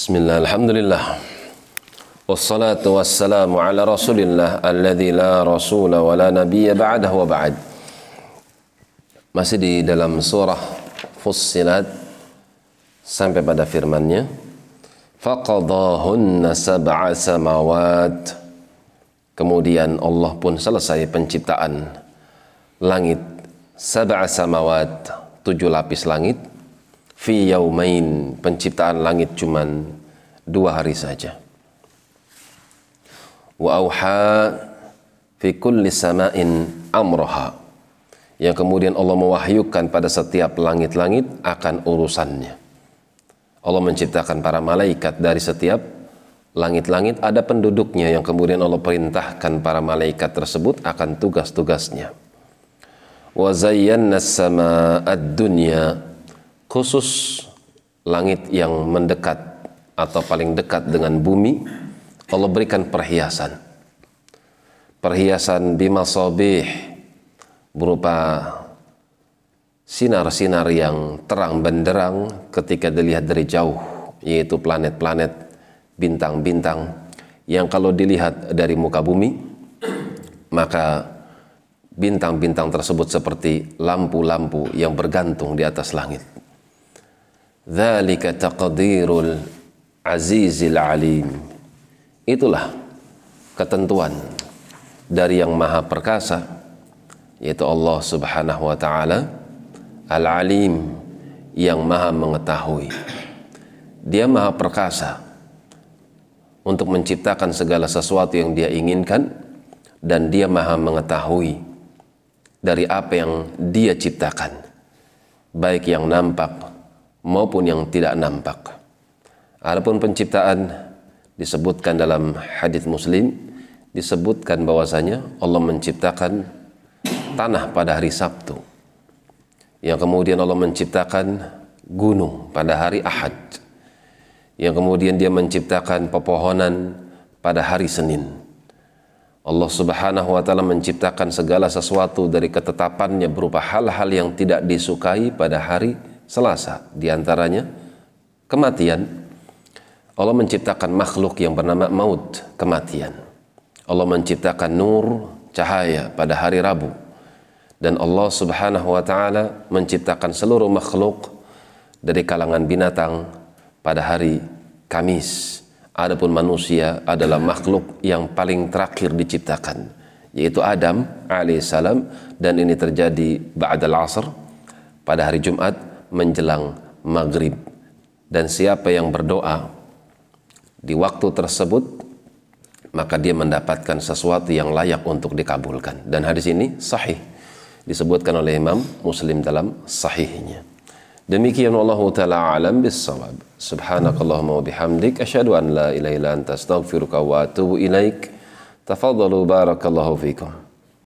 Bismillah, Alhamdulillah. Wassalatu wassalamu ala rasulillah Alladhi la rasula wa la nabiya ba'dah wa ba'd. Masih di dalam surah Fussilat Sampai pada firmannya Faqadahunna sab'a samawat. Kemudian Allah pun selesai penciptaan Langit. Sab'a samawat Tujuh lapis langit fi yaumain penciptaan langit cuman dua hari saja. Wa auha fi kulli sama'in amroha. Yang kemudian Allah mewahyukan pada setiap langit-langit akan urusannya. Allah menciptakan para malaikat dari setiap langit-langit. Ada penduduknya yang kemudian Allah perintahkan para malaikat tersebut akan tugas-tugasnya. Wa zayyana as-sama'ad dunya khusus langit yang mendekat atau paling dekat dengan bumi Allah berikan perhiasan. Perhiasan bimasabih berupa sinar-sinar yang terang benderang ketika dilihat dari jauh yaitu planet-planet bintang-bintang yang kalau dilihat dari muka bumi maka bintang-bintang tersebut seperti lampu-lampu yang bergantung di atas langit Dzalika taqdirul azizil alim. Itulah ketentuan dari yang maha perkasa yaitu Allah Subhanahu wa taala Al-Alim yang maha mengetahui. Dia maha perkasa untuk menciptakan segala sesuatu yang dia inginkan dan dia maha mengetahui dari apa yang dia ciptakan baik yang nampak maupun yang tidak nampak. Adapun penciptaan disebutkan dalam hadis Muslim disebutkan bahwasanya Allah menciptakan tanah pada hari Sabtu. Yang kemudian Allah menciptakan gunung pada hari Ahad. Yang kemudian dia menciptakan pepohonan pada hari Senin. Allah Subhanahu wa taala menciptakan segala sesuatu dari ketetapannya berupa hal-hal yang tidak disukai pada hari Selasa. Di antaranya kematian. Allah menciptakan makhluk yang bernama maut kematian. Allah menciptakan nur cahaya pada hari Rabu. Dan Allah subhanahu wa ta'ala menciptakan seluruh makhluk dari kalangan binatang pada hari Kamis. Adapun manusia adalah makhluk yang paling terakhir diciptakan yaitu Adam alaihissalam. Dan ini terjadi ba'dal asr pada hari Jumat menjelang maghrib. Dan siapa yang berdoa di waktu tersebut maka dia mendapatkan sesuatu yang layak untuk dikabulkan. Dan hadis ini sahih. Disebutkan oleh Imam Muslim dalam sahihnya. Demikian Allah taala alam bisawab subhanakallahumma wa bihamdik asyhadu an la ilaha illa anta astaghfiruka wa atubu ilaik. Tafadhalu barakallahu fikum